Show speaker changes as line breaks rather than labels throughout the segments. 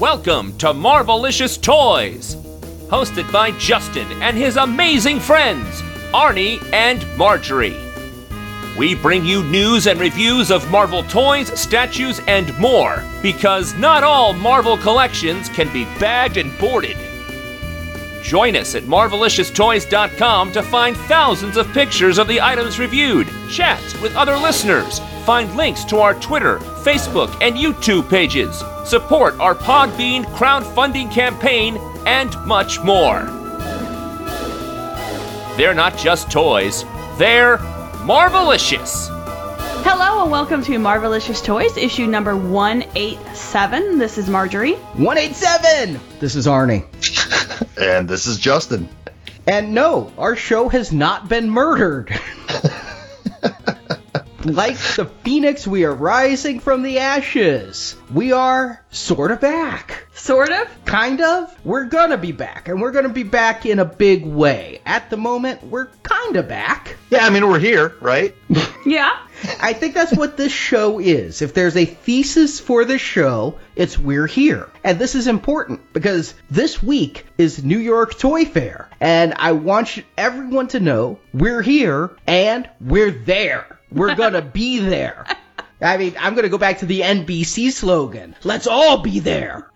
Welcome to Marvelicious Toys, hosted by Justin and his amazing friends, Arnie and Marjorie. We bring you news and reviews of Marvel toys, statues, and more, because not all Marvel collections can be bagged and boarded. Join us at MarveliciousToys.com to find thousands of pictures of the items reviewed, chat with other listeners, find links to our Twitter, Facebook, and YouTube pages, support our Podbean crowdfunding campaign, and much more. They're not just toys, they're Marvelicious!
Hello and welcome to Marvelicious Toys, issue number 187. This is Marjorie.
187! This is Arnie.
And this is Justin.
And no, our show has not been murdered. like the phoenix, we are rising from the ashes. We are sort of back.
Sort of?
Kind of. We're gonna be back, and we're gonna be back in a big way. At the moment, we're kinda back.
Yeah, I mean, we're here, right?
Yeah.
I think that's what this show is. If there's a thesis for the show, it's we're here. And this is important because this week is New York Toy Fair. And I want everyone to know we're here and we're there. We're gonna be there. I mean, I'm gonna go back to the NBC slogan. Let's all be there.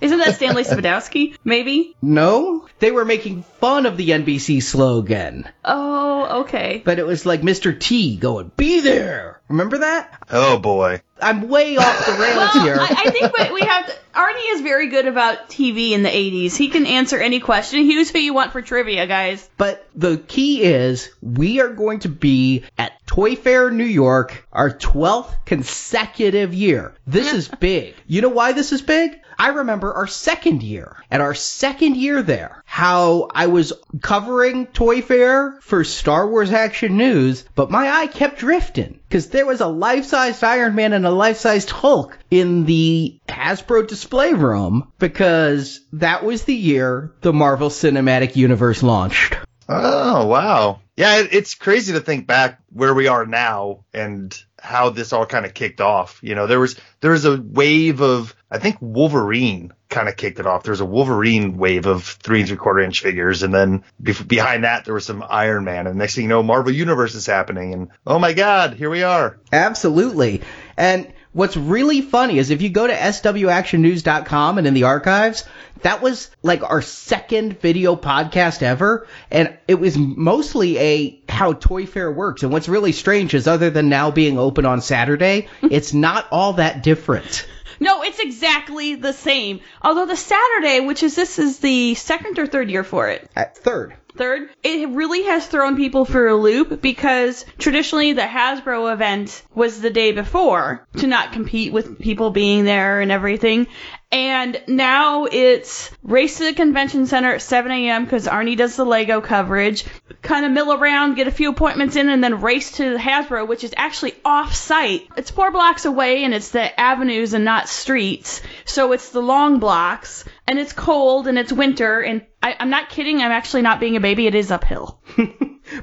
Isn't that Stanley Spadowski? Maybe?
No? They were making fun of the NBC slogan.
Oh, okay.
But it was like Mr. T going, be there. Remember that?
Oh boy.
I'm way off the rails
Well,
here.
I, I think what we have to, Arnie is very good about TV in the 80s. He can answer any question. Here's who you want for trivia, guys.
But the key is we are going to be at Toy Fair New York, our 12th consecutive year. This is big. You know why this is big? I remember our second year. At our second year there, how I was covering Toy Fair for Star Wars Action News, but my eye kept drifting because there was a life-sized Iron Man and a life-sized Hulk in the Hasbro display room because that was the year the Marvel Cinematic Universe launched.
Oh wow. Yeah, it's crazy to think back where we are now and how this all kind of kicked off. You know, there was there was a wave of I think Wolverine kind of kicked it off. There was a Wolverine wave of three and three quarter inch figures, and then bef- behind that there was some Iron Man, and next thing you know, Marvel Universe is happening, and oh my God, here we are.
Absolutely. And what's really funny is if you go to swactionnews.com and in the archives, that was like our second video podcast ever. And it was mostly a how Toy Fair works. And what's really strange is other than now being open on Saturday, it's not all that different.
No, it's exactly the same. Although the Saturday, which is this is the second or third year for it.
At third.
Third, it really has thrown people for a loop because traditionally the Hasbro event was the day before to not compete with people being there and everything. And now it's race to the convention center at 7 a.m. because Arnie does the Lego coverage, kind of mill around, get a few appointments in, and then race to Hasbro, which is actually off site. It's four blocks away and it's the avenues and not streets. So it's the long blocks and it's cold and it's winter and I, I'm not kidding. I'm actually not being a baby. It is uphill.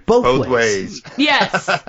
Both,
Both
ways.
ways.
Yes. They're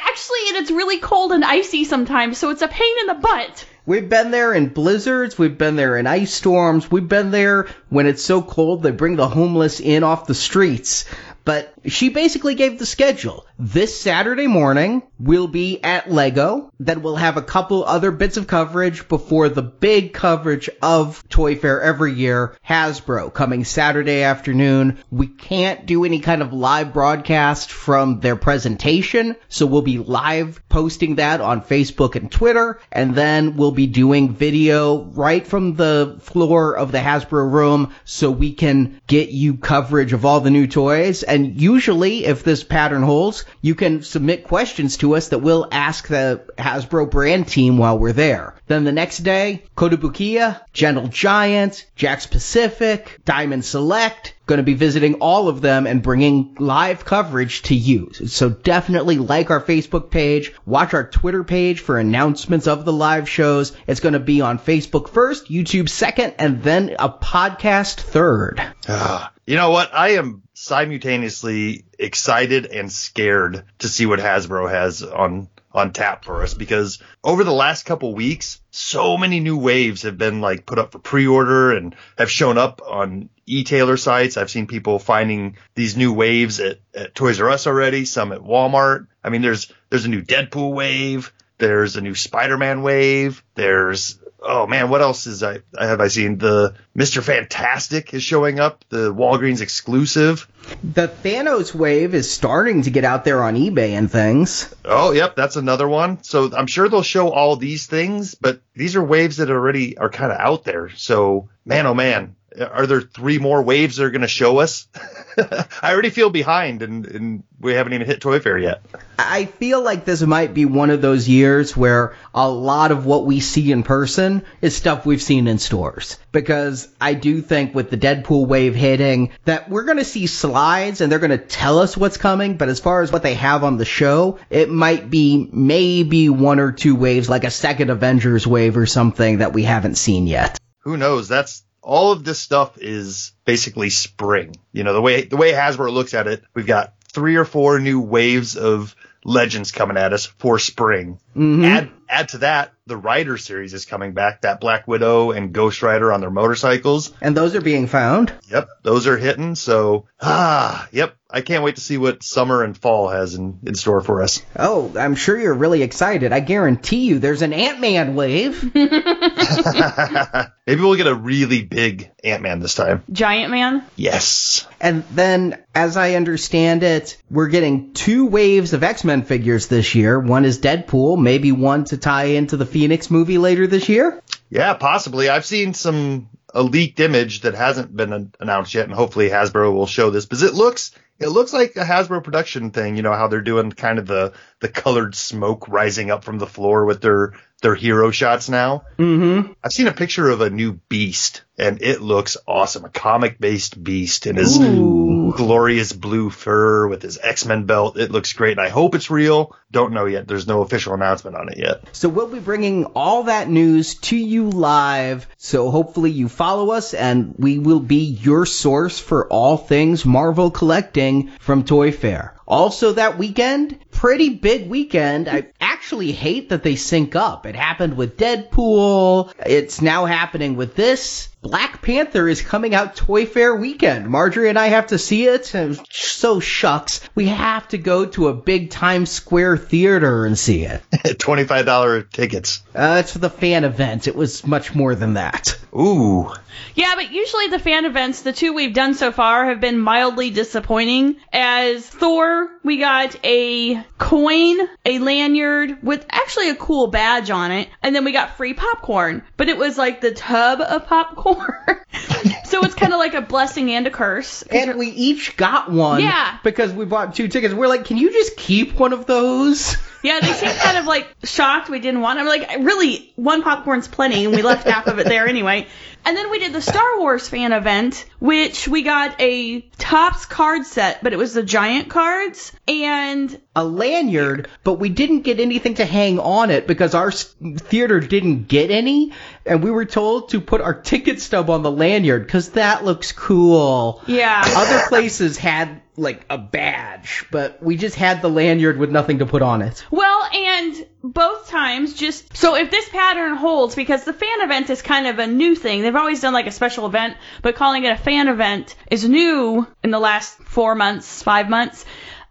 actually, and it's really cold and icy sometimes, so it's a pain in the butt.
We've been there in blizzards, we've been there in ice storms, we've been there when it's so cold they bring the homeless in off the streets. But she basically gave the schedule. This Saturday morning, we'll be at Lego. Then we'll have a couple other bits of coverage before the big coverage of Toy Fair every year, Hasbro, coming Saturday afternoon. We can't do any kind of live broadcast from their presentation, so we'll be live posting that on Facebook and Twitter, and then we'll be doing video right from the floor of the Hasbro room so we can get you coverage of all the new toys. And usually, if this pattern holds, you can submit questions to us that we'll ask the Hasbro brand team while we're there. Then the next day, Kotobukiya, Gentle Giant, Jakks Pacific, Diamond Select, going to be visiting all of them and bringing live coverage to you. So definitely like our Facebook page, watch our Twitter page for announcements of the live shows. It's going to be on Facebook first, YouTube second, and then a podcast third.
Ah, you know what? I am simultaneously excited and scared to see what Hasbro has on on tap for us because over the last couple weeks, so many new waves have been like put up for pre-order and have shown up on e-tailer sites. I've seen people finding these new waves at, at Toys R Us already, some at Walmart. I mean, there's there's a new Deadpool wave. There's a new Spider-Man wave. There's oh man, what else is I, I have I seen? The Mr. Fantastic is showing up, the Walgreens exclusive.
The Thanos wave is starting to get out there on eBay and things.
Oh, yep, that's another one. So I'm sure they'll show all these things, but these are waves that already are kind of out there. So man, oh man, are there three more waves that are going to show us? I already feel behind, and, and we haven't even hit Toy Fair yet.
I feel like this might be one of those years where a lot of what we see in person is stuff we've seen in stores. Because I do think with the Deadpool wave hitting, that we're going to see slides and they're going to tell us what's coming. But as far as what they have on the show, it might be maybe one or two waves, like a second Avengers wave or something that we haven't seen yet.
Who knows? That's all of this stuff is basically spring. You know, the way the way Hasbro looks at it, we've got three or four new waves of legends coming at us for spring.
Mm-hmm.
Add add to that, the Rider series is coming back. That Black Widow and Ghost Rider on their motorcycles.
And those are being found.
Yep, those are hitting. So ah, yep. I can't wait to see what summer and fall has in, in store for us.
Oh, I'm sure you're really excited. I guarantee you there's an Ant-Man wave.
Maybe we'll get a really big Ant-Man this time.
Giant Man?
Yes.
And then, as I understand it, we're getting two waves of X-Men figures this year. One is Deadpool, maybe one to tie into the Phoenix movie later this year.
Yeah, possibly. I've seen some a leaked image that hasn't been announced yet, and hopefully Hasbro will show this because it looks it looks like a Hasbro production thing. You know how they're doing kind of the the colored smoke rising up from the floor with their their hero shots now.
Mm-hmm.
I've seen a picture of a new Beast, and it looks awesome. A comic based Beast in his
Ooh.
glorious blue fur with his X Men belt. It looks great, and I hope it's real. Don't know yet. There's no official announcement on it yet.
So we'll be bringing all that news to you live. So hopefully you follow us and we will be your source for all things Marvel collecting from Toy Fair. Also that weekend, pretty big weekend. I actually hate that they sync up. It happened with Deadpool. It's now happening with this. Black Panther is coming out Toy Fair weekend. Marjorie and I have to see it. So shucks. We have to go to a big Times Square theater and see it.
Twenty five dollar tickets.
Uh, it's for the fan event. It was much more than that.
Ooh.
Yeah, but usually the fan events, the two we've done so far, have been mildly disappointing. As Thor, we got a coin, a lanyard with actually a cool badge on it, and then we got free popcorn. But it was like the tub of popcorn. so it's kind of like a blessing and a curse.
And we each got one.
Yeah.
Because we bought two tickets. We're like, can you just keep one of those?
Yeah, they seemed kind of like shocked we didn't want. it. I'm like, really, one popcorn's plenty, and we left half of it there anyway. And then we did the Star Wars fan event, which we got a Topps card set, but it was the giant cards, and
A lanyard, but we didn't get anything to hang on it because our theater didn't get any. And we were told to put our ticket stub on the lanyard because that looks cool.
yeah.
Other places had like a badge, but we just had the lanyard with nothing to put on it.
Well, and both times, just so if this pattern holds, because the fan event is kind of a new thing. They've always done like a special event, but calling it a fan event is new in the last four months, five months.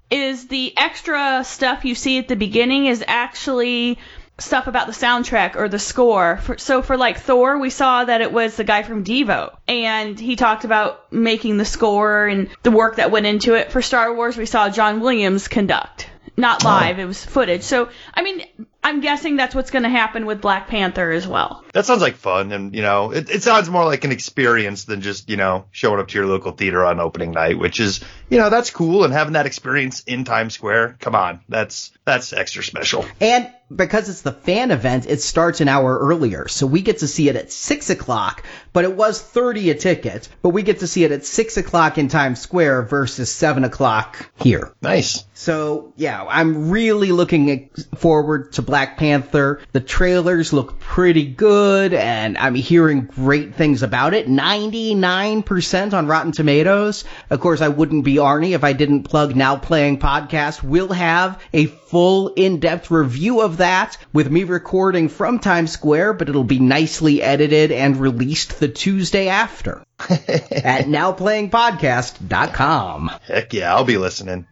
Is the extra stuff you see at the beginning is actually stuff about the soundtrack or the score. For, so for like Thor, we saw that it was the guy from Devo, and he talked about making the score and the work that went into it. For Star Wars, we saw John Williams conduct. Not oh. live, it was footage. So, I mean, I'm guessing that's what's going to happen with Black Panther as well.
That sounds like fun, and you know, it, it sounds more like an experience than just you know showing up to your local theater on opening night, which is you know that's cool, and having that experience in Times Square, come on, that's that's extra special.
And because it's the fan event, it starts an hour earlier. So we get to see it at 6 o'clock, but it was 30 a ticket, but we get to see it at 6 o'clock in Times Square versus 7 o'clock here.
Nice.
So yeah, I'm really looking forward to Black Panther. The trailers look pretty good, and I'm hearing great things about it. 99% on Rotten Tomatoes. Of course, I wouldn't be Arnie if I didn't plug Now Playing Podcast. We'll have a full in-depth review of that with me recording from Times Square, but it'll be nicely edited and released the Tuesday after at nowplayingpodcast.com.
Heck yeah, I'll be listening.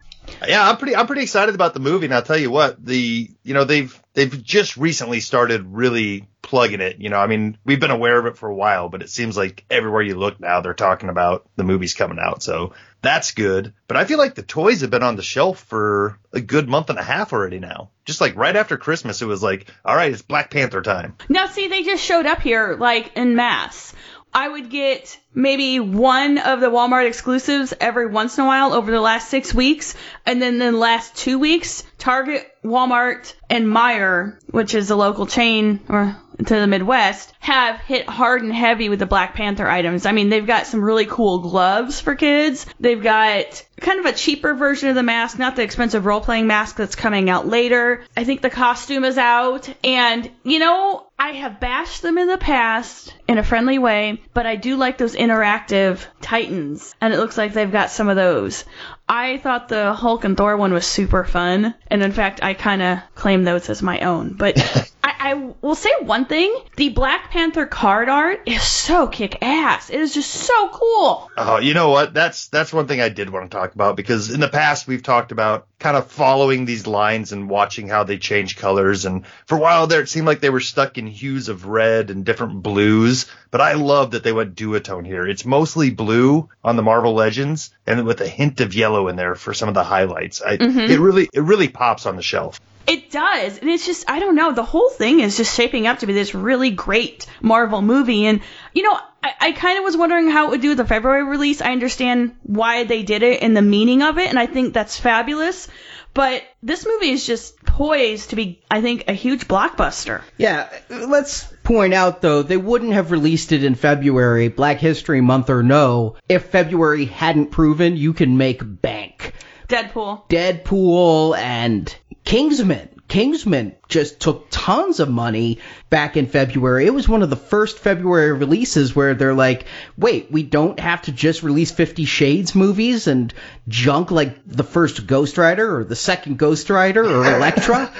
Yeah, I'm pretty I'm pretty excited about the movie and I'll tell you what, the you know, they've they've just recently started really plugging it. You know, I mean, we've been aware of it for a while, but it seems like everywhere you look now they're talking about the movies coming out. So that's good. But I feel like the toys have been on the shelf for a good month and a half already now. Just like right after Christmas it was like, all right, it's Black Panther time.
Now see, they just showed up here like in mass. I would get maybe one of the Walmart exclusives every once in a while over the last six weeks. And then the last two weeks, Target, Walmart, and Meijer, which is a local chain or to the Midwest, have hit hard and heavy with the Black Panther items. I mean, they've got some really cool gloves for kids. They've got kind of a cheaper version of the mask, not the expensive role playing mask that's coming out later. I think the costume is out. And, you know, I have bashed them in the past in a friendly way, but I do like those interactive Titans. And it looks like they've got some of those. I thought the Hulk and Thor one was super fun, and in fact, I kind of claim those as my own. But I, will say one thing: the Black Panther card art is so kick ass. It is just so cool.
Oh, you know what? That's that's one thing I did want to talk about because in the past we've talked about kind of following these lines and watching how they change colors. And for a while there, it seemed like they were stuck in hues of red and different blues. But I love that they went duotone here. It's mostly blue on the Marvel Legends and with a hint of yellow in there for some of the highlights. I, mm-hmm. It really it really pops on the shelf.
It does. And it's just, I don't know, the whole thing is just shaping up to be this really great Marvel movie. And, you know, I, I kind of was wondering how it would do with the February release. I understand why they did it and the meaning of it, and I think that's fabulous. But this movie is just poised to be, I think, a huge blockbuster.
Yeah, let's point out though, they wouldn't have released it in February, Black History Month or no, if February hadn't proven you can make bank.
Deadpool.
Deadpool and Kingsman. Kingsman just took tons of money back in February. It was one of the first February releases where they're like, wait, we don't have to just release Fifty Shades movies and junk like the first Ghost Rider or the second Ghost Rider or Elektra?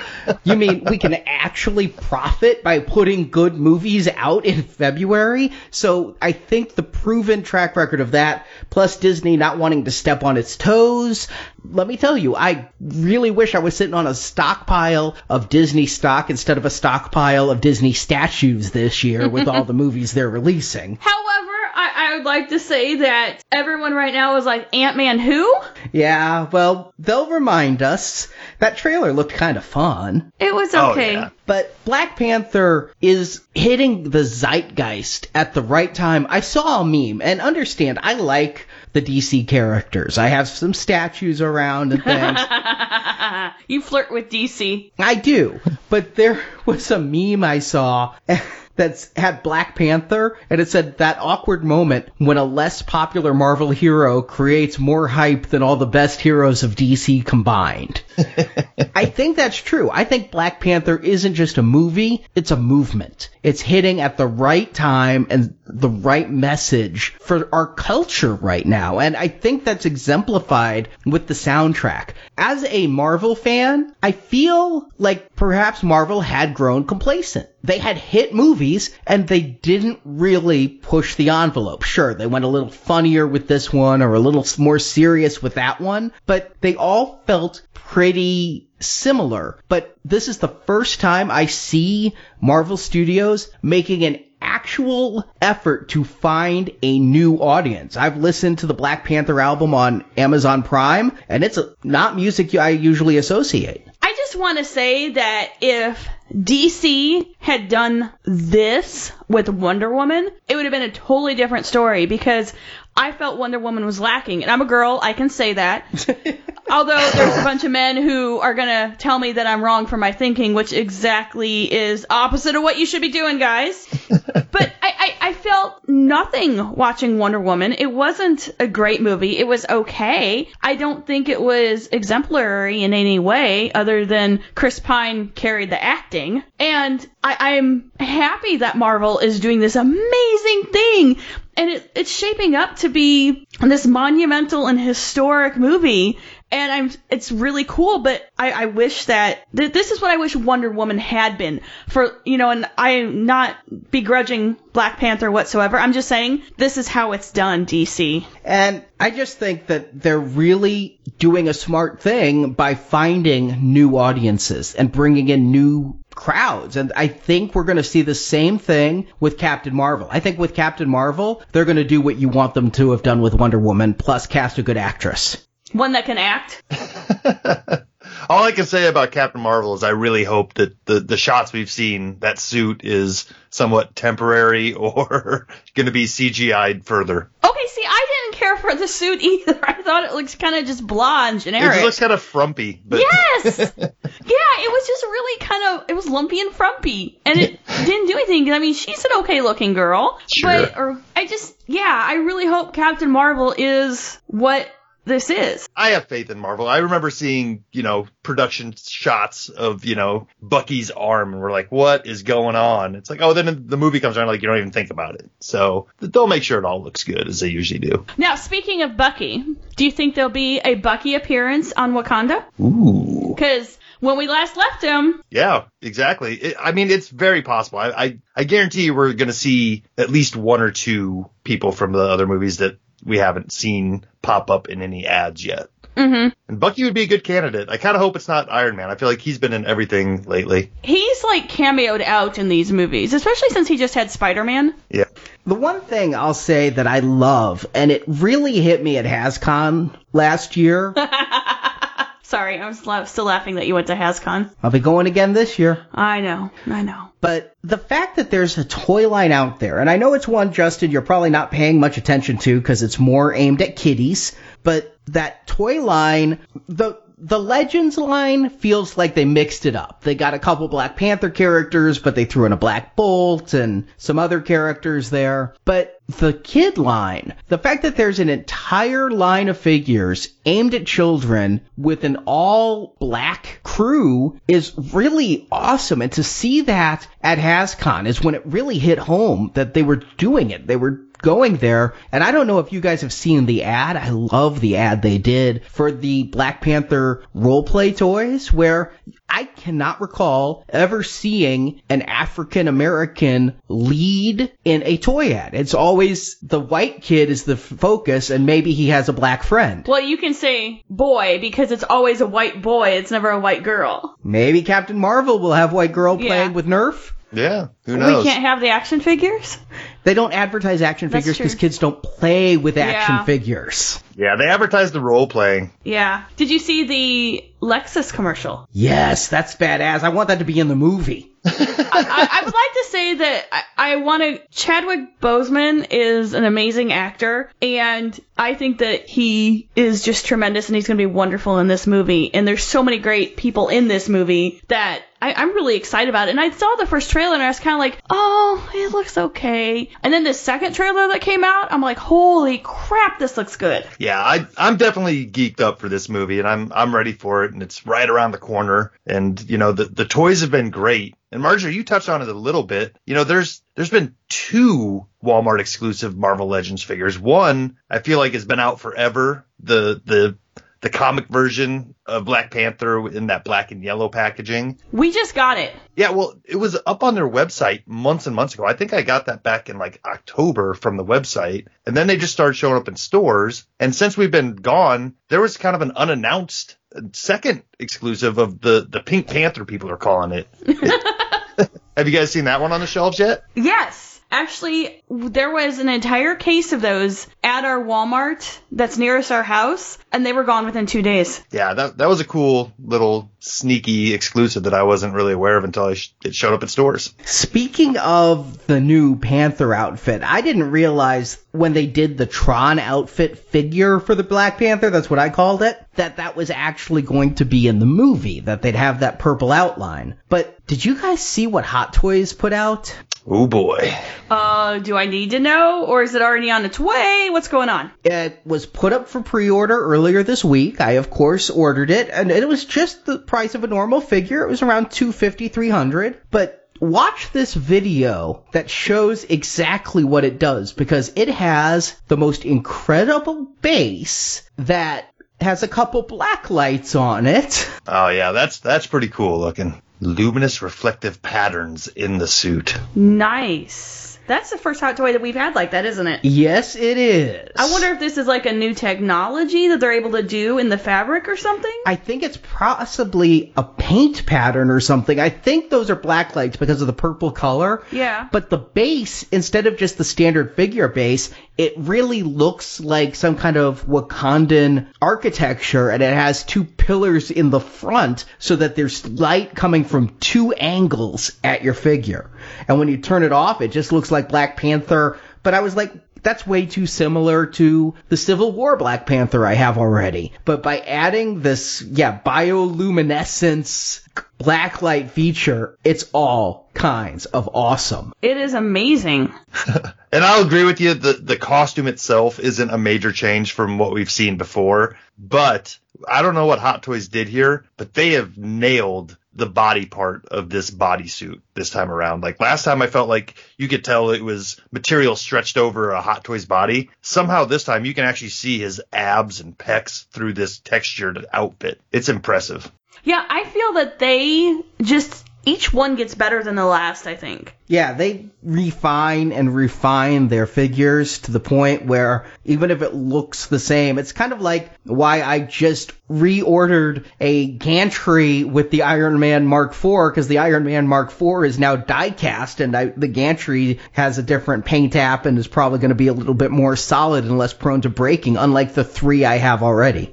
you mean we can actually profit by putting good movies out in February? So I think the proven track record of that, plus Disney not wanting to step on its toes, let me tell you, I really wish I was sitting on a stockpile of Disney stock instead of a stockpile of Disney statues this year with all the movies they're releasing.
However, I, I would like to say that everyone right now is like, Ant Man who?
Yeah, well, they'll remind us. That trailer looked kind of fun.
It was
Oh,
okay.
yeah.
But Black Panther is hitting the zeitgeist at the right time. I saw a meme, and understand, I like the DC characters. I have some statues around and things.
you flirt with DC.
I do. But there was a meme I saw that's had Black Panther and it said that awkward moment when a less popular Marvel hero creates more hype than all the best heroes of DC combined. I think that's true. I think Black Panther isn't just a movie, it's a movement. It's hitting at the right time and the right message for our culture right now. And I think that's exemplified with the soundtrack. As a Marvel fan, I feel like perhaps Marvel had grown complacent. They had hit movies and they didn't really push the envelope. Sure, they went a little funnier with this one or a little more serious with that one, but they all felt pretty similar. But this is the first time I see Marvel Studios making an actual effort to find a new audience. I've listened to the Black Panther album on Amazon Prime, and it's not music I usually associate.
Just want to say that if DC had done this with Wonder Woman, it would have been a totally different story because I felt Wonder Woman was lacking. And I'm a girl, I can say that. Although there's a bunch of men who are going to tell me that I'm wrong for my thinking, which exactly is opposite of what you should be doing, guys. but I, I felt nothing watching Wonder Woman. It wasn't a great movie. It was okay. I don't think it was exemplary in any way other than Chris Pine carried the acting. And I, I'm happy that Marvel is doing this amazing thing and it, it's shaping up to be this monumental and historic movie and I'm it's really cool but I, I wish that th- this is what I wish Wonder Woman had been for you know and I'm not begrudging Black Panther whatsoever I'm just saying this is how it's done DC
And I just think that they're really doing a smart thing by finding new audiences and bringing in new crowds. And I think we're going to see the same thing with Captain Marvel. I think with Captain Marvel, they're going to do what you want them to have done with Wonder Woman, plus cast a good actress.
One that can act
All I can say about Captain Marvel is I really hope that the, the shots we've seen, that suit is somewhat temporary or going to be CGI'd further.
okay see I didn't care for the suit either I thought it looks kind of just blah and
It
generic
just looks kind of frumpy. But
Yes. yeah, it was just really kind of it was lumpy and frumpy, and it didn't do anything. I mean, she's an okay looking girl,
Sure.
but or I just yeah, I really hope Captain Marvel is what this is.
I have faith in Marvel. I remember seeing, you know, production shots of, you know, Bucky's arm and we're like, what is going on? It's like, oh, then the movie comes around, like, you don't even think about it. So they'll make sure it all looks good as they usually do.
Now, speaking of Bucky, do you think there'll be a Bucky appearance on Wakanda?
Ooh.
Because when we last left him,
Yeah, exactly. It, I mean, it's very possible. I, I, I guarantee you we're going to see at least one or two people from the other movies that we haven't seen pop up in any ads yet.
mhm,
And Bucky would be a good candidate. I kind of hope it's not Iron Man. I feel like he's been in everything lately.
he's like cameoed out in these movies, especially since he just had Spider Man.
Yeah.
The one thing I'll say that I love, and it really hit me at HasCon last year,
Sorry, I'm still still laughing that you went to HasCon.
I'll be going again this year.
I know, I know.
But the fact that there's a toy line out there, and I know it's one, Justin, you're probably not paying much attention to because it's more aimed at kiddies, but that toy line, the the Legends line feels like they mixed it up. They got a couple Black Panther characters, but they threw in a Black Bolt and some other characters there. But the kid line, the fact that there's an entire line of figures aimed at children with an all black crew is really awesome. And to see that at HasCon is when it really hit home that they were doing it. They were going there. And I don't know if you guys have seen the ad. I love the ad they did for the Black Panther roleplay toys where I cannot recall ever seeing an African American lead in a toy ad. It's always the white kid is the focus and maybe he has a black friend.
Well, you can say boy because it's always a white boy. It's never a white girl.
Maybe Captain Marvel will have white girl
Yeah.
playing with Nerf.
Yeah. Who knows?
We can't have the action figures.
They don't advertise action
That's
figures because kids don't play with action
Yeah.
figures.
Yeah, they advertise the role playing.
Yeah. Did you see the Lexus commercial?
Yes, that's badass. I want that to be in the movie.
I, I would like to say that I, I want to. Chadwick Boseman is an amazing actor, and I think that he is just tremendous, and he's going to be wonderful in this movie. And there's so many great people in this movie that I, I'm really excited about it. And I saw the first trailer, and I was kind of like, oh, it looks okay. And then the second trailer that came out, I'm like, holy crap, this looks good.
Yeah, I, I'm definitely geeked up for this movie, and I'm I'm ready for it, and it's right around the corner. And you know, the the toys have been great. And Marjorie, you touched on it a little bit. You know, there's there's been two Walmart exclusive Marvel Legends figures. One I feel like has been out forever. The the the comic version of Black Panther in that black and yellow packaging.
We just got it.
Yeah, well, it was up on their website months and months ago. I think I got that back in like October from the website. And then they just started showing up in stores. And since we've been gone, there was kind of an unannounced second exclusive of the, the Pink Panther people are calling it. Have you guys seen that one on the shelves yet?
Yes. Actually, there was an entire case of those at our Walmart that's nearest our house, and they were gone within two days.
Yeah, that that was a cool little sneaky exclusive that I wasn't really aware of until I sh- it showed up at stores.
Speaking of the new Panther outfit, I didn't realize when they did the Tron outfit figure for the Black Panther, that's what I called it, that that was actually going to be in the movie, that they'd have that purple outline. But did you guys see what Hot Toys put out?
Oh boy.
Uh, do I need to know, or is it already on its way? What's going on?
It was put up for pre-order earlier this week. I of course ordered it, and it was just the price of a normal figure. It was around 250 300 but watch this video that shows exactly what it does because it has the most incredible base that has a couple black lights on it.
Oh yeah, that's that's pretty cool looking. Luminous reflective patterns in the suit.
Nice. That's the first hot toy that we've had like that, isn't it?
Yes, it is.
I wonder if this is like a new technology that they're able to do in the fabric or something.
I think it's possibly a paint pattern or something. I think those are black lights because of the purple color.
Yeah.
But the base, instead of just the standard figure base, it really looks like some kind of Wakandan architecture and it has two pillars in the front so that there's light coming from two angles at your figure. And when you turn it off, it just looks like Black Panther. But I was like, that's way too similar to the Civil War Black Panther I have already. But by adding this, yeah, bioluminescence blacklight feature, it's all kinds of awesome.
It is amazing.
And I'll agree with you. The the costume itself isn't a major change from what we've seen before, but I don't know what Hot Toys did here, but they have nailed the body part of this bodysuit this time around. Like last time, I felt like you could tell it was material stretched over a Hot Toys body. Somehow this time, you can actually see his abs and pecs through this textured outfit. It's impressive.
Yeah, I feel that they just each one gets better than the last, I think.
Yeah, they refine and refine their figures to the point where even if it looks the same, it's kind of like why I just reordered a gantry with the Iron Man Mark IV because the Iron Man Mark IV is now die cast and I, the gantry has a different paint app and is probably going to be a little bit more solid and less prone to breaking, unlike the three I have already.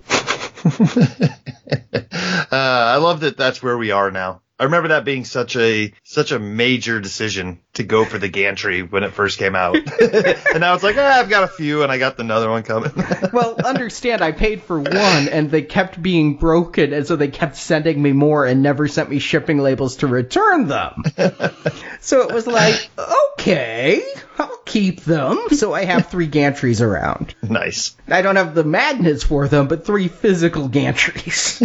uh, I love that that's where we are now. I remember that being such a such a major decision to go for the gantry when it first came out, and now it's like ah, I've got a few, and I got another one coming.
well, understand, I paid for one, and they kept being broken, and so they kept sending me more, and never sent me shipping labels to return them. so it was like, okay, I'll keep them. So I have three gantries around.
nice.
I don't have the magnets for them, but three physical gantries.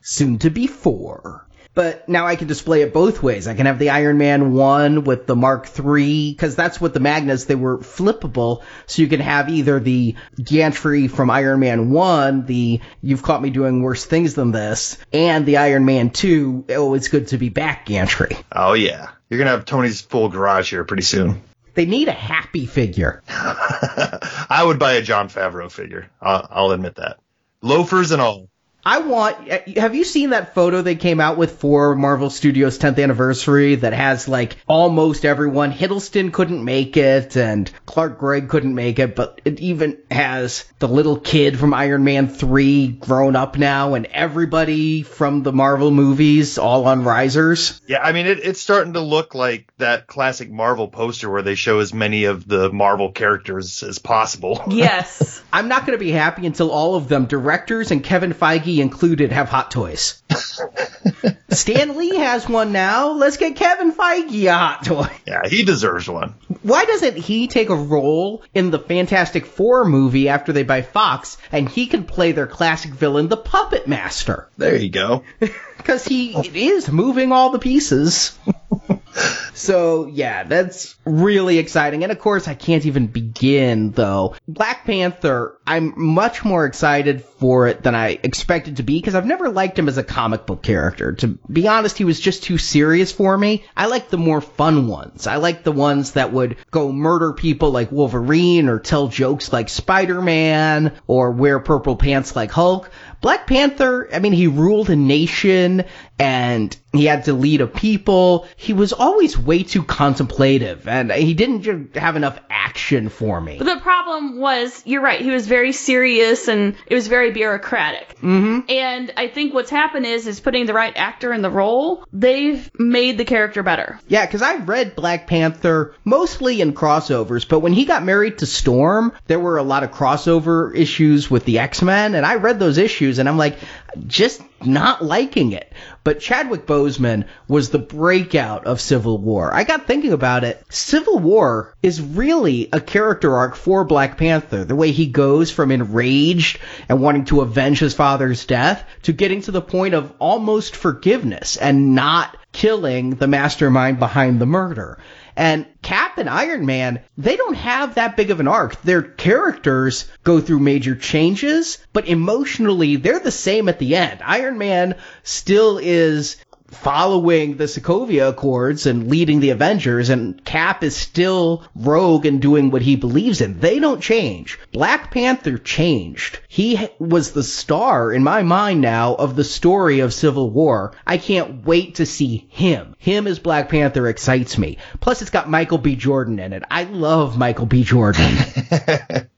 Soon to be four. But now I can display it both ways. I can have the Iron Man 1 with the Mark III, because that's what the magnets, they were flippable. So you can have either the gantry from Iron Man 1, the You've Caught Me Doing Worse Things Than This, and the Iron Man 2, Oh, It's Good to Be Back gantry.
Oh yeah, you're gonna have Tony's full garage here pretty soon.
They need a happy figure.
I would buy a Jon Favreau figure. I'll, I'll admit that. Loafers and all.
I want. Have you seen that photo they came out with for Marvel Studios 10th anniversary that has like almost everyone? Hiddleston couldn't make it, and Clark Gregg couldn't make it, but it even has the little kid from Iron Man 3 grown up now, and everybody from the Marvel movies all on risers.
Yeah, I mean it, it's starting to look like that classic Marvel poster where they show as many of the Marvel characters as possible.
Yes.
I'm not going to be happy until all of them, directors and Kevin Feige included, have hot toys. Stan Lee has one now. Let's get Kevin Feige a hot toy.
yeah, he deserves one.
Why doesn't he take a role in the Fantastic Four movie after they buy Fox and he can play their classic villain, the Puppet Master?
There you go.
Because he is moving all the pieces. so, yeah, that's really exciting. And of course, I can't even begin, though. Black Panther, I'm much more excited for it than I expected to be because I've never liked him as a comic book character. To be honest, he was just too serious for me. I like the more fun ones. I like the ones that would go murder people like Wolverine or tell jokes like Spider-Man or wear purple pants like Hulk. Black Panther, I mean, he ruled a nation and he had to lead a people. He was always way too contemplative and he didn't have enough action for me.
But the problem was, you're right, he was very serious and it was very bureaucratic.
Mm-hmm.
And I think what's happened is, is putting the right actor in the role, they've made the character better.
Yeah, because I read Black Panther mostly in crossovers, but when he got married to Storm, there were a lot of crossover issues with the X-Men, and I read those issues and I'm like, just not liking it. But Chadwick Boseman was the breakout of Civil War. I got thinking about it. Civil War is really a character arc for Black Panther. The way he goes from enraged and wanting to avenge his father's death to getting to the point of almost forgiveness and not killing the mastermind behind the murder. And Cap and Iron Man, they don't have that big of an arc. Their characters go through major changes, but emotionally, they're the same at the end. Iron Man still is following the Sokovia Accords and leading the Avengers, and Cap is still rogue and doing what he believes in. They don't change. Black Panther changed. He was the star in my mind now of the story of Civil War. I can't wait to see him. Him as Black Panther excites me. Plus, it's got Michael B. Jordan in it. I love Michael B. Jordan.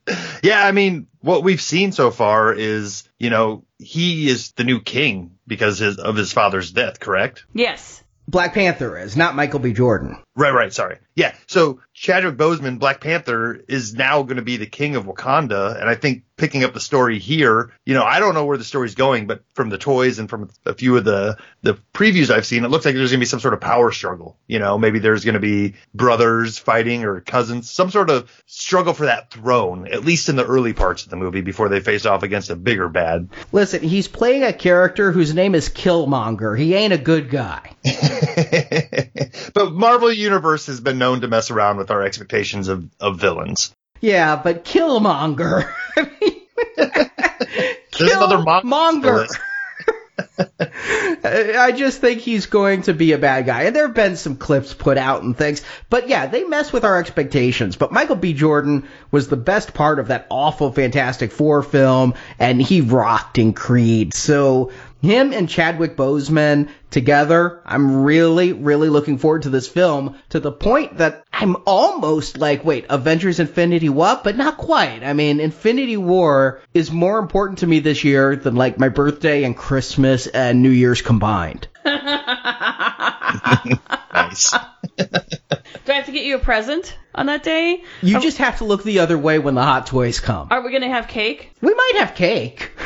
yeah, I mean, what we've seen so far is, you know, he is the new king because his, of his father's death, correct?
Yes.
Black Panther is, not Michael B. Jordan.
Right, right, sorry. Yeah, so Chadwick Boseman, Black Panther, is now going to be the king of Wakanda, and I think picking up the story here, you know, I don't know where the story's going, but from the toys and from a few of the the previews I've seen, it looks like there's going to be some sort of power struggle. You know, maybe there's going to be brothers fighting or cousins, some sort of struggle for that throne, at least in the early parts of the movie before they face off against a bigger bad.
Listen, he's playing a character whose name is Killmonger. He ain't a good guy.
but Marvel Universe has been known to mess around with our expectations of, of villains.
Yeah, but Killmonger.
There's another mon-
Monger. I just think he's going to be a bad guy. And there have been some clips put out and things. But yeah, they mess with our expectations. But Michael B. Jordan was the best part of that awful Fantastic Four film, and he rocked in Creed. So him and Chadwick Boseman together, I'm really, really looking forward to this film to the point that I'm almost like, wait, Avengers Infinity what? But not quite. I mean, Infinity War is more important to me this year than like my birthday and Christmas and New Year's combined.
nice.
Do I have to get you a present on that day?
You
Are-
just have to look the other way when the hot toys come.
Are we going to have cake?
We might have cake.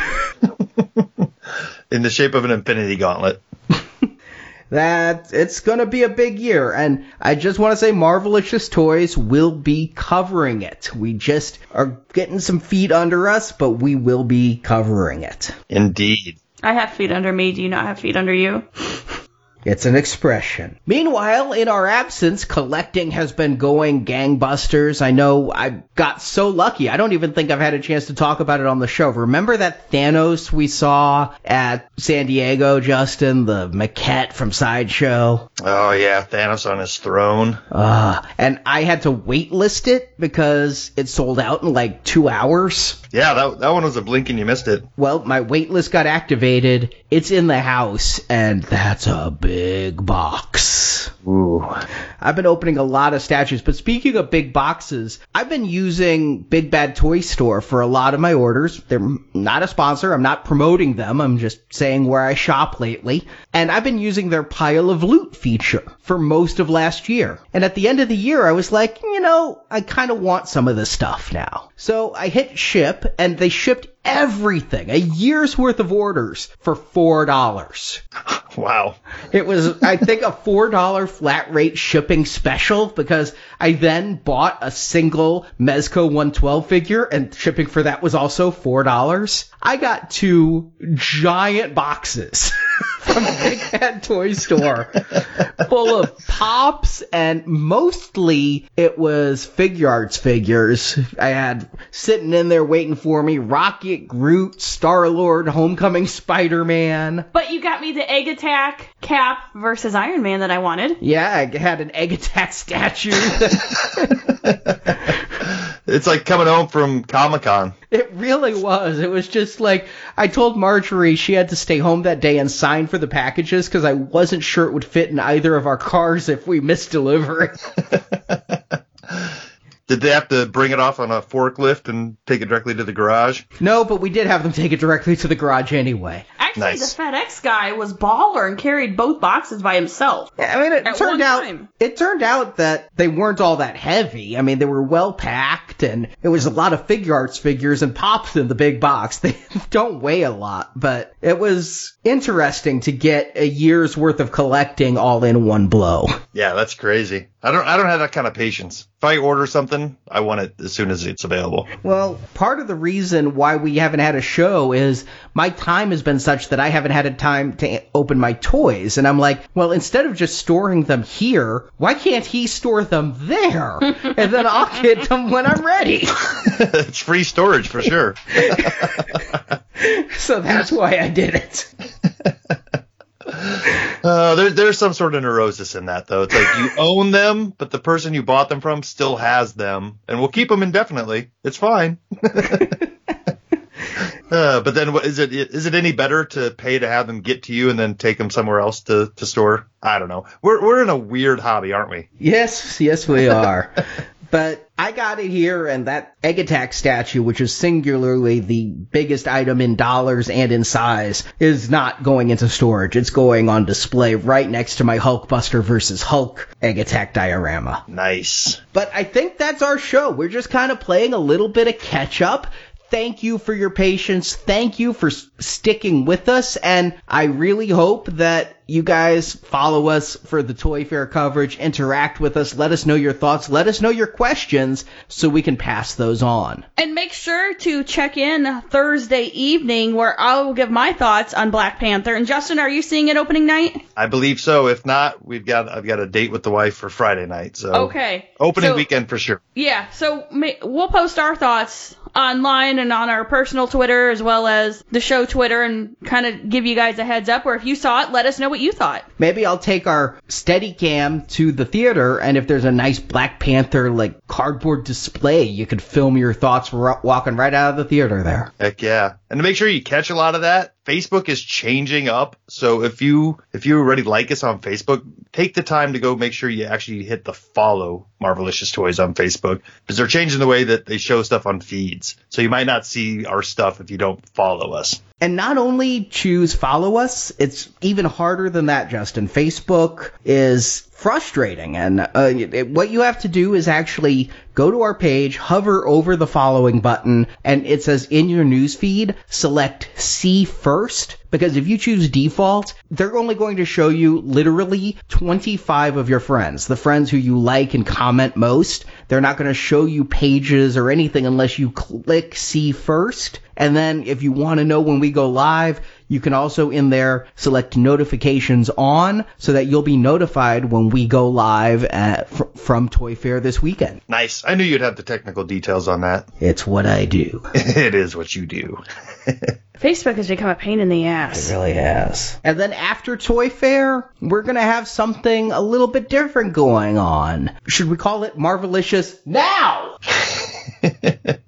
In the shape of an infinity gauntlet.
that it's gonna be a big year, and I just want to say Marvelicious Toys will be covering it. We just are getting some feet under us, but we will be covering it.
Indeed.
I have feet under me. Do you not have feet under you?
It's an expression. Meanwhile, in our absence, collecting has been going gangbusters. I know I got so lucky. I don't even think I've had a chance to talk about it on the show. Remember that Thanos we saw at San Diego, Justin? The maquette from Sideshow?
Oh yeah, Thanos on his throne.
Uh, and I had to waitlist it because it sold out in like two hours.
Yeah, that that one was a blink and you missed it.
Well, my waitlist got activated. It's in the house, and that's a big box.
Ooh.
I've been opening a lot of statues, but speaking of big boxes, I've been using Big Bad Toy Store for a lot of my orders. They're not a sponsor. I'm not promoting them. I'm just saying where I shop lately. And I've been using their pile of loot feature for most of last year. And at the end of the year, I was like, you know, I kind of want some of this stuff now. So I hit ship and they shipped everything, a year's worth of orders for $4.
Wow.
It was, I think, a $4 flat rate shipping special because I then bought a single Mezco 112 figure and shipping for that was also $4. I got two giant boxes. from the Big Bad Toy Store, full of pops, and mostly it was Figuarts figures. I had sitting in there waiting for me Rocket, Groot, Star Lord, Homecoming Spider Man.
But you got me the Egg Attack Cap versus Iron Man that I wanted.
Yeah, I had an Egg Attack statue.
It's like coming home from Comic Con.
It really was. It was just like I told Marjorie she had to stay home that day and sign for the packages because I wasn't sure it would fit in either of our cars if we missed delivery.
Did they have to bring it off on a forklift and take it directly to the garage?
no, but we did have them take it directly to the garage anyway.
Actually,
Nice.
the FedEx guy was baller and carried both boxes by himself.
Yeah, I mean, it
At
turned
one
out
time.
it turned out that they weren't all that heavy. I mean, they were well packed, and it was a lot of Figuarts figures and pops in the big box. They don't weigh a lot, but it was interesting to get a year's worth of collecting all in one blow.
Yeah, that's crazy. I don't I don't have that kind of patience. If I order something, I want it as soon as it's available.
Well, part of the reason why we haven't had a show is my time has been such that I haven't had a time to open my toys. And I'm like, well, instead of just storing them here, why can't he store them there? and then I'll get them when I'm ready.
it's free storage for sure.
so that's why I did it.
Uh, there, there's some sort of neurosis in that, though. It's like you own them, but the person you bought them from still has them, and we'll keep them indefinitely. It's fine. uh, but then, what is it? Is it any better to pay to have them get to you and then take them somewhere else to, to store? I don't know. We're we're in a weird hobby, aren't we?
Yes, yes, we are. but I got it here, and that Egg Attack statue, which is singularly the biggest item in dollars and in size, is not going into storage. It's going on display right next to my Hulkbuster versus Hulk Egg Attack diorama.
Nice.
But I think that's our show. We're just kind of playing a little bit of catch up. Thank you for your patience. Thank you for sticking with us. And I really hope that you guys follow us for the Toy Fair coverage, interact with us, let us know your thoughts, let us know your questions so we can pass those on.
And make sure to check in Thursday evening where I will give my thoughts on Black Panther. And Justin, are you seeing it opening night?
I believe so. If not, we've got I've got a date with the wife for Friday night. So
Okay.
opening
So-
weekend for sure.
Yeah, so ma- we'll post our thoughts online and on our personal Twitter as well as the show Twitter and kind of give you guys a heads up. Or if you saw it, let us know what you thought.
Maybe I'll take our Steadicam to the theater, and if there's a nice Black Panther like cardboard display, you could film your thoughts ro- walking right out of the theater there.
Heck yeah. And to make sure you catch a lot of that, Facebook is changing up. So if you if you already like us on Facebook, take the time to go make sure you actually hit the follow Marvelicious Toys on Facebook because they're changing the way that they show stuff on feeds. So you might not see our stuff if you don't follow us.
And not only choose follow us, it's even harder than that, Justin. Facebook is frustrating. And uh, it- what you have to do is actually go to our page, hover over the following button, and it says in your newsfeed, select see first. Because if you choose default, they're only going to show you literally 25 of your friends, the friends who you like and comment most. They're not going to show you pages or anything unless you click see first. And then if you want to know when we go live, you can also in there select notifications on so that you'll be notified when we go live at, fr- from Toy Fair this weekend.
Nice. I knew you'd have the technical details on that.
It's what I do.
it is what you do.
Facebook has become a pain in the ass.
It really has. And then after Toy Fair, we're gonna have something a little bit different going on. Should we call it Marvelicious now?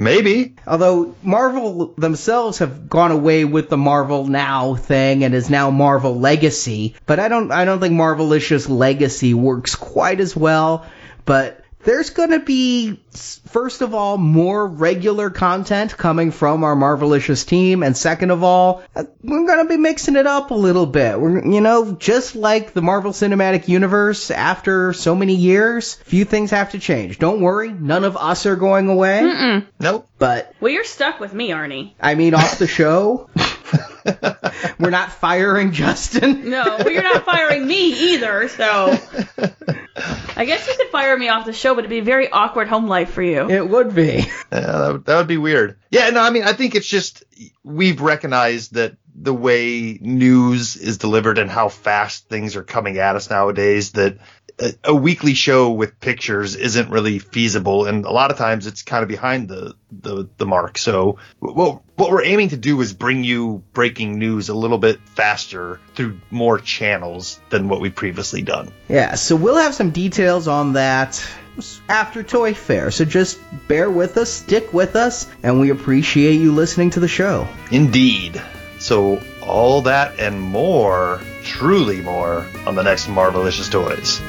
Maybe.
Although Marvel themselves have gone away with the Marvel Now thing and is now Marvel Legacy, but I don't I don't think Marvelicious Legacy works quite as well, but there's going to be first of all more regular content coming from our Marvelicious team and second of all uh, we're going to be mixing it up a little bit. We're you know just like the Marvel Cinematic Universe after so many years, few things have to change. Don't worry, none of us are going away.
Nope.
But
Well, you're stuck with me, Arnie.
I mean, off the show. We're not firing Justin.
No, well, you're not firing me either, so. I guess you could fire me off the show, but it'd be a very awkward home life for you.
It would be.
Yeah, that, would, that would be weird. Yeah, no, I mean, I think it's just we've recognized that the way news is delivered and how fast things are coming at us nowadays that a, a weekly show with pictures isn't really feasible and a lot of times it's kind of behind the the, the mark so what what we're aiming to do is bring you breaking news a little bit faster through more channels than what we've previously done
Yeah, so we'll have some details on that after Toy Fair. So just bear with us, stick with us, and we appreciate you listening to the show.
indeed so all that and more truly more on the next marvelicious toys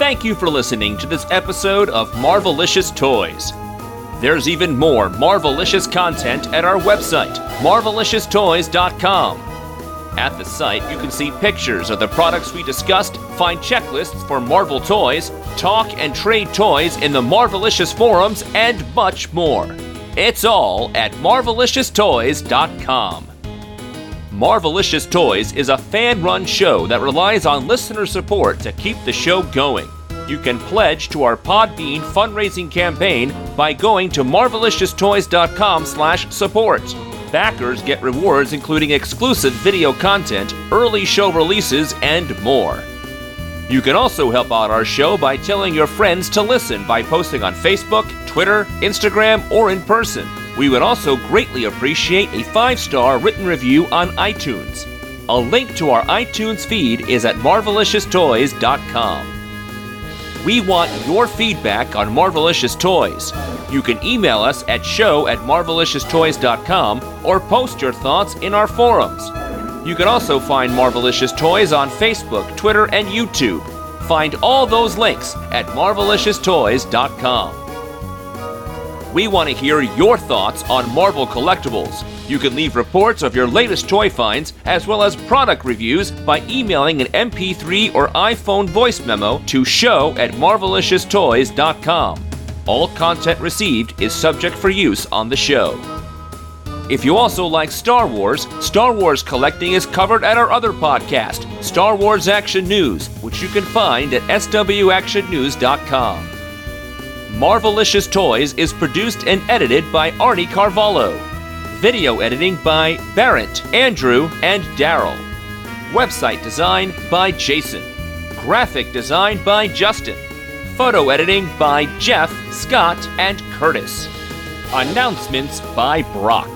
Thank you for listening to this episode of Marvelicious Toys. There's even more Marvelicious content at our website, marvelicioustoys.com. At the site, you can see pictures of the products we discussed, find checklists for Marvel toys, talk and trade toys in the Marvelicious forums, and much more. It's all at marvelicioustoys.com. Marvelicious Toys is a fan run show that relies on listener support to keep the show going. You can pledge to our Podbean fundraising campaign by going to marvelicioustoys.com/support. Backers get rewards including exclusive video content, early show releases, and more. You can also help out our show by telling your friends to listen by posting on Facebook, Twitter, Instagram, or in person. We would also greatly appreciate a five star written review on iTunes. A link to our iTunes feed is at marvelicioustoys.com. We want your feedback on Marvelicious Toys. You can email us at show at marvelicioustoys.com or post your thoughts in our forums. You can also find Marvelicious Toys on Facebook, Twitter, and YouTube. Find all those links at marvelicioustoys.com. We want to hear your thoughts on Marvel collectibles. You can leave reports of your latest toy finds as well as product reviews by emailing an MP3 or iPhone voice memo to show at marvelicioustoys.com. All content received is subject for use on the show. If you also like Star Wars, Star Wars collecting is covered at our other podcast, Star Wars Action News, which you can find at swactionnews.com. Marvelicious Toys is produced and edited by Arnie Carvalho. Video editing by Barrett, Andrew, and Daryl. Website design by Jason. Graphic design by Justin. Photo editing by Jeff, Scott, and Curtis. Announcements by Brock.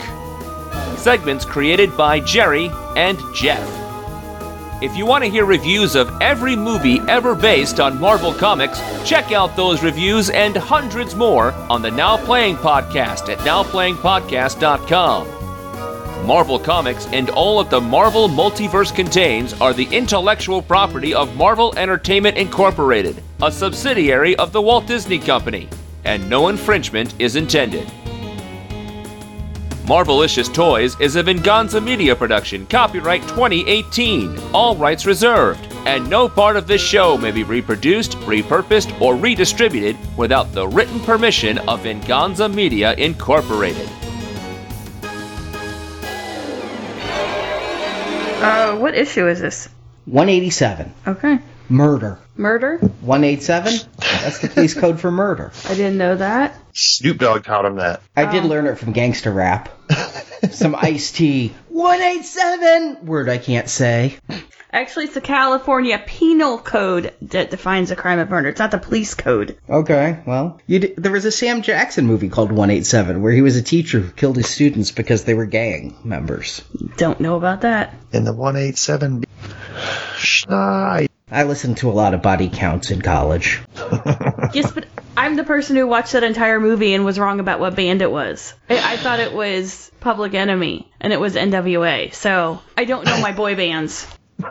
Segments created by Jerry and Jeff. If you want to hear reviews of every movie ever based on Marvel Comics, check out those reviews and hundreds more on the Now Playing Podcast at nowplayingpodcast.com. Marvel Comics and all that the Marvel multiverse contains are the intellectual property of Marvel Entertainment Incorporated, a subsidiary of the Walt Disney Company, and no infringement is intended. Marvelicious Toys is a Venganza Media production, copyright 2018, all rights reserved, and no part of this show may be reproduced, repurposed, or redistributed without the written permission of Venganza Media Incorporated.
Uh, what issue is this?
187.
Okay.
Murder.
Murder?
187? That's the police code for murder.
I didn't know that.
Snoop Dogg taught him that.
I did oh. learn it from gangster rap. Some iced tea. 187! Word I can't say.
Actually, it's the California Penal Code that defines a crime of murder. It's not the police code.
Okay, well, you d- there was a Sam Jackson movie called 187 where he was a teacher who killed his students because they were gang members.
Don't know about that.
In the 187 Schneid.
I listened to a lot of body counts in college.
Yes, but I'm the person who watched that entire movie and was wrong about what band it was. I, I thought it was Public Enemy and it was NWA. So I don't know my boy bands.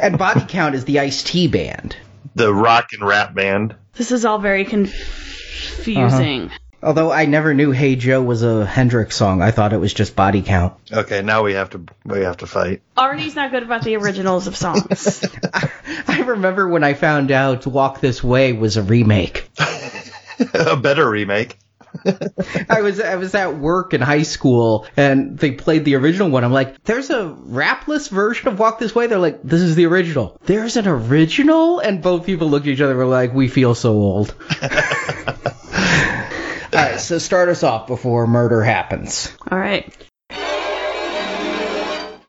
And body count is the Ice T band.
The rock and rap band.
This is all very confusing. Uh-huh.
Although I never knew "Hey Joe" was a Hendrix song, I thought it was just body count.
Okay, now we have to we have to fight.
Arnie's not good about the originals of songs.
I, I remember when I found out "Walk This Way" was a remake,
a better remake.
I was I was at work in high school and they played the original one. I'm like, there's a rapless version of Walk This Way. They're like, this is the original. There's an original, and both people looked at each other. and were like, we feel so old. All right, so start us off before murder happens.
All right.